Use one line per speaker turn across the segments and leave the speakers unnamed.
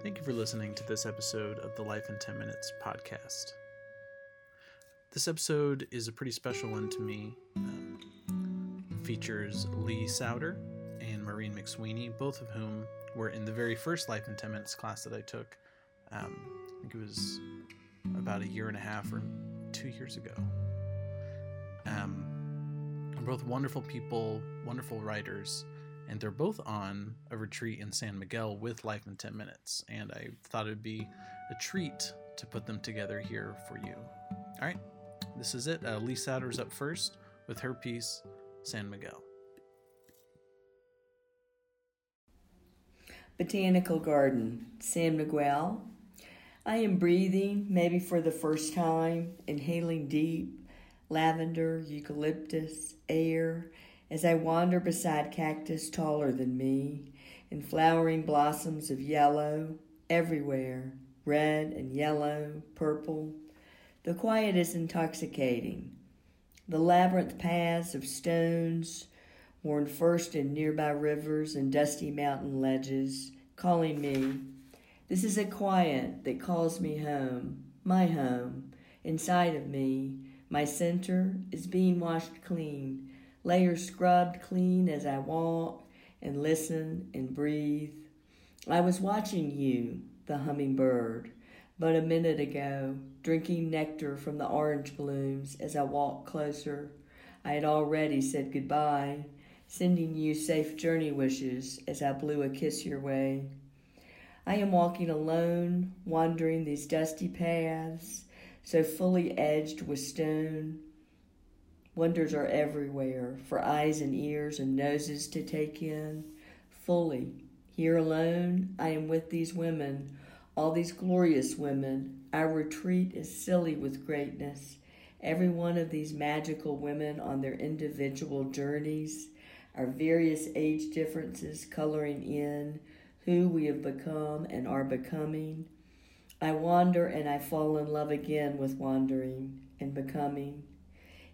Thank you for listening to this episode of the Life in 10 Minutes podcast. This episode is a pretty special one to me. Um, features Lee Sowder and Maureen McSweeney, both of whom were in the very first Life in 10 Minutes class that I took. Um, I think it was about a year and a half or two years ago. Um, both wonderful people, wonderful writers, and they're both on a retreat in San Miguel with Life in 10 Minutes. And I thought it would be a treat to put them together here for you. All right, this is it. Uh, Lee Sowder's up first with her piece, San Miguel.
Botanical Garden, San Miguel. I am breathing, maybe for the first time, inhaling deep lavender, eucalyptus, air as I wander beside cactus taller than me and flowering blossoms of yellow everywhere red and yellow, purple. The quiet is intoxicating. The labyrinth paths of stones, worn first in nearby rivers and dusty mountain ledges, calling me. This is a quiet that calls me home, my home, inside of me. My center is being washed clean, layers scrubbed clean as I walk and listen and breathe. I was watching you, the hummingbird, but a minute ago, drinking nectar from the orange blooms as I walked closer. I had already said goodbye sending you safe journey wishes as I blew a kiss your way. I am walking alone, wandering these dusty paths, so fully edged with stone. Wonders are everywhere for eyes and ears and noses to take in. Fully, here alone, I am with these women, all these glorious women. Our retreat is silly with greatness. Every one of these magical women on their individual journeys our various age differences coloring in who we have become and are becoming. I wander and I fall in love again with wandering and becoming.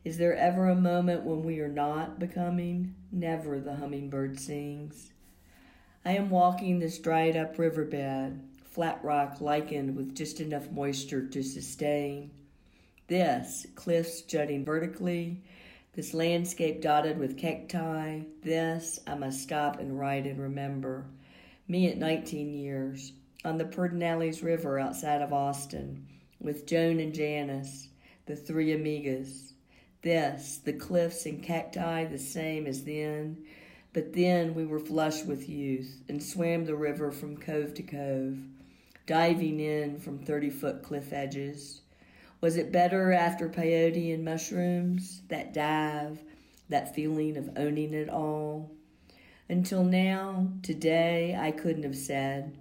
Is there ever a moment when we are not becoming? Never, the hummingbird sings. I am walking this dried up riverbed, flat rock lichened with just enough moisture to sustain. This, cliffs jutting vertically, this landscape dotted with cacti, this I must stop and write and remember. Me at 19 years, on the Pedernales River outside of Austin, with Joan and Janice, the three amigas. This, the cliffs and cacti the same as then, but then we were flush with youth and swam the river from cove to cove, diving in from 30 foot cliff edges. Was it better after peyote and mushrooms? That dive, that feeling of owning it all? Until now, today, I couldn't have said.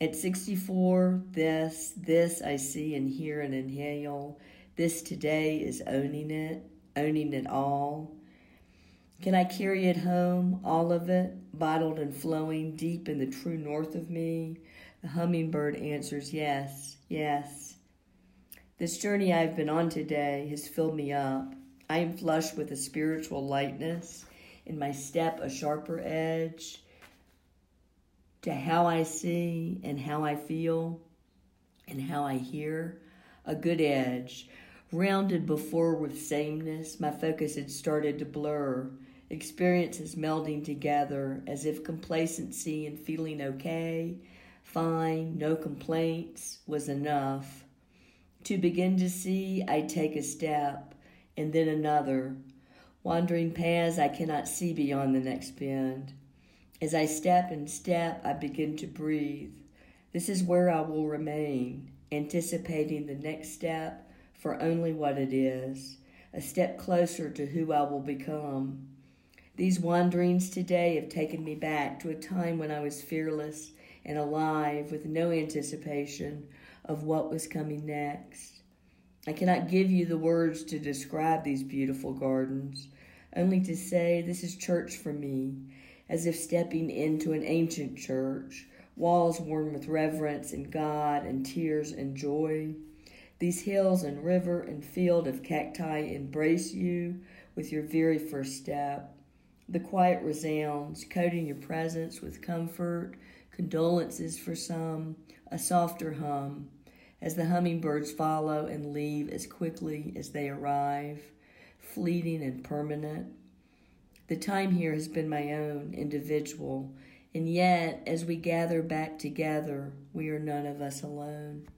At 64, this, this I see and hear and inhale. This today is owning it, owning it all. Can I carry it home, all of it, bottled and flowing deep in the true north of me? The hummingbird answers yes, yes. This journey I've been on today has filled me up. I am flushed with a spiritual lightness, in my step a sharper edge to how I see and how I feel and how I hear, a good edge. Rounded before with sameness, my focus had started to blur, experiences melding together as if complacency and feeling okay, fine, no complaints was enough. To begin to see, I take a step and then another, wandering paths I cannot see beyond the next bend. As I step and step, I begin to breathe. This is where I will remain, anticipating the next step for only what it is, a step closer to who I will become. These wanderings today have taken me back to a time when I was fearless and alive with no anticipation of what was coming next. I cannot give you the words to describe these beautiful gardens, only to say this is church for me, as if stepping into an ancient church, walls worn with reverence and God and tears and joy. These hills and river and field of cacti embrace you with your very first step. The quiet resounds, coating your presence with comfort, condolences for some, a softer hum, as the hummingbirds follow and leave as quickly as they arrive, fleeting and permanent. The time here has been my own, individual, and yet, as we gather back together, we are none of us alone.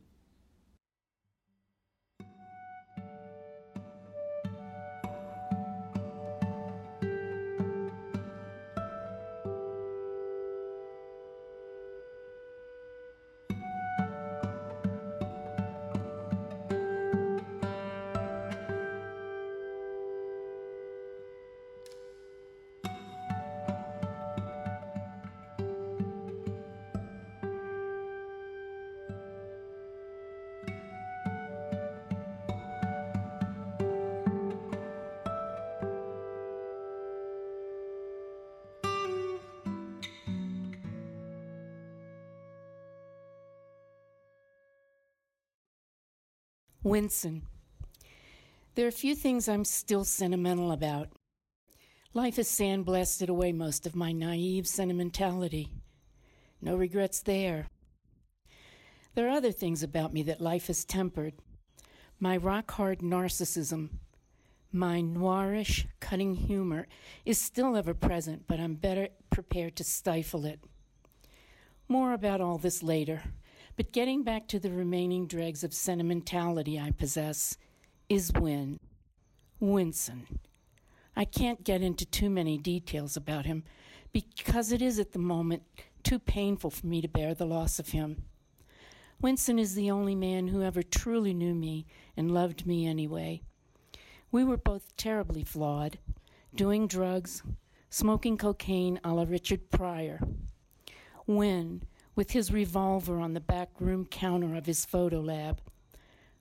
Winston. There are a few things I'm still sentimental about. Life has sandblasted away most of my naive sentimentality. No regrets there. There are other things about me that life has tempered. My rock hard narcissism, my noirish, cutting humor is still ever present, but I'm better prepared to stifle it. More about all this later. But getting back to the remaining dregs of sentimentality I possess is Win. Winson. I can't get into too many details about him because it is at the moment too painful for me to bear the loss of him. Winson is the only man who ever truly knew me and loved me anyway. We were both terribly flawed, doing drugs, smoking cocaine a la Richard Pryor. Win, with his revolver on the back room counter of his photo lab,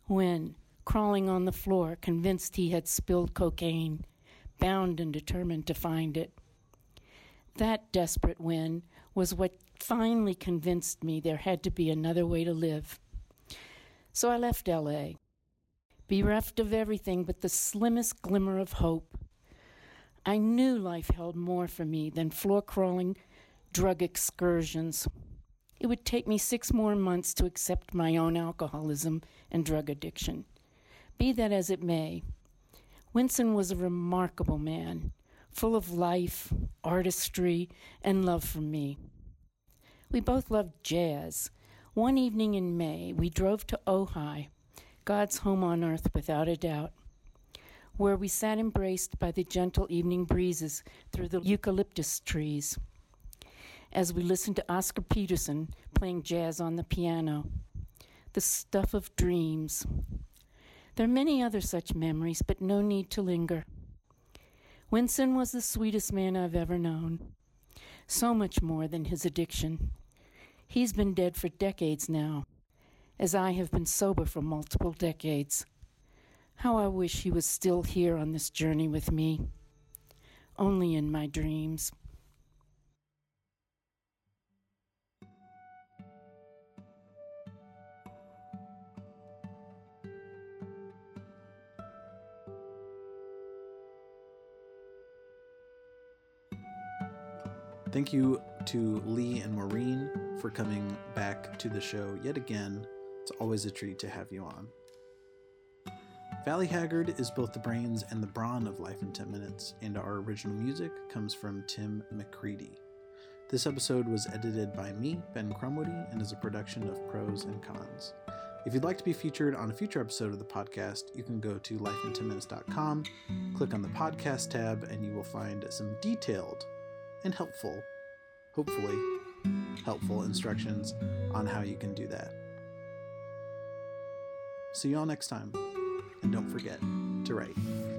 when, crawling on the floor, convinced he had spilled cocaine, bound and determined to find it. That desperate win was what finally convinced me there had to be another way to live. So I left LA, bereft of everything but the slimmest glimmer of hope. I knew life held more for me than floor crawling drug excursions. It would take me six more months to accept my own alcoholism and drug addiction. Be that as it may, Winson was a remarkable man, full of life, artistry, and love for me. We both loved jazz. One evening in May, we drove to Ojai, God's home on earth without a doubt, where we sat embraced by the gentle evening breezes through the eucalyptus trees as we listened to Oscar Peterson playing jazz on the piano. The stuff of dreams. There are many other such memories, but no need to linger. Winston was the sweetest man I've ever known. So much more than his addiction. He's been dead for decades now, as I have been sober for multiple decades. How I wish he was still here on this journey with me. Only in my dreams.
Thank you to Lee and Maureen for coming back to the show yet again. It's always a treat to have you on. Valley Haggard is both the brains and the brawn of Life in 10 Minutes, and our original music comes from Tim McCready. This episode was edited by me, Ben Crumwoody, and is a production of Pros and Cons. If you'd like to be featured on a future episode of the podcast, you can go to lifein10minutes.com, click on the podcast tab, and you will find some detailed and helpful, hopefully, helpful instructions on how you can do that. See y'all next time, and don't forget to write.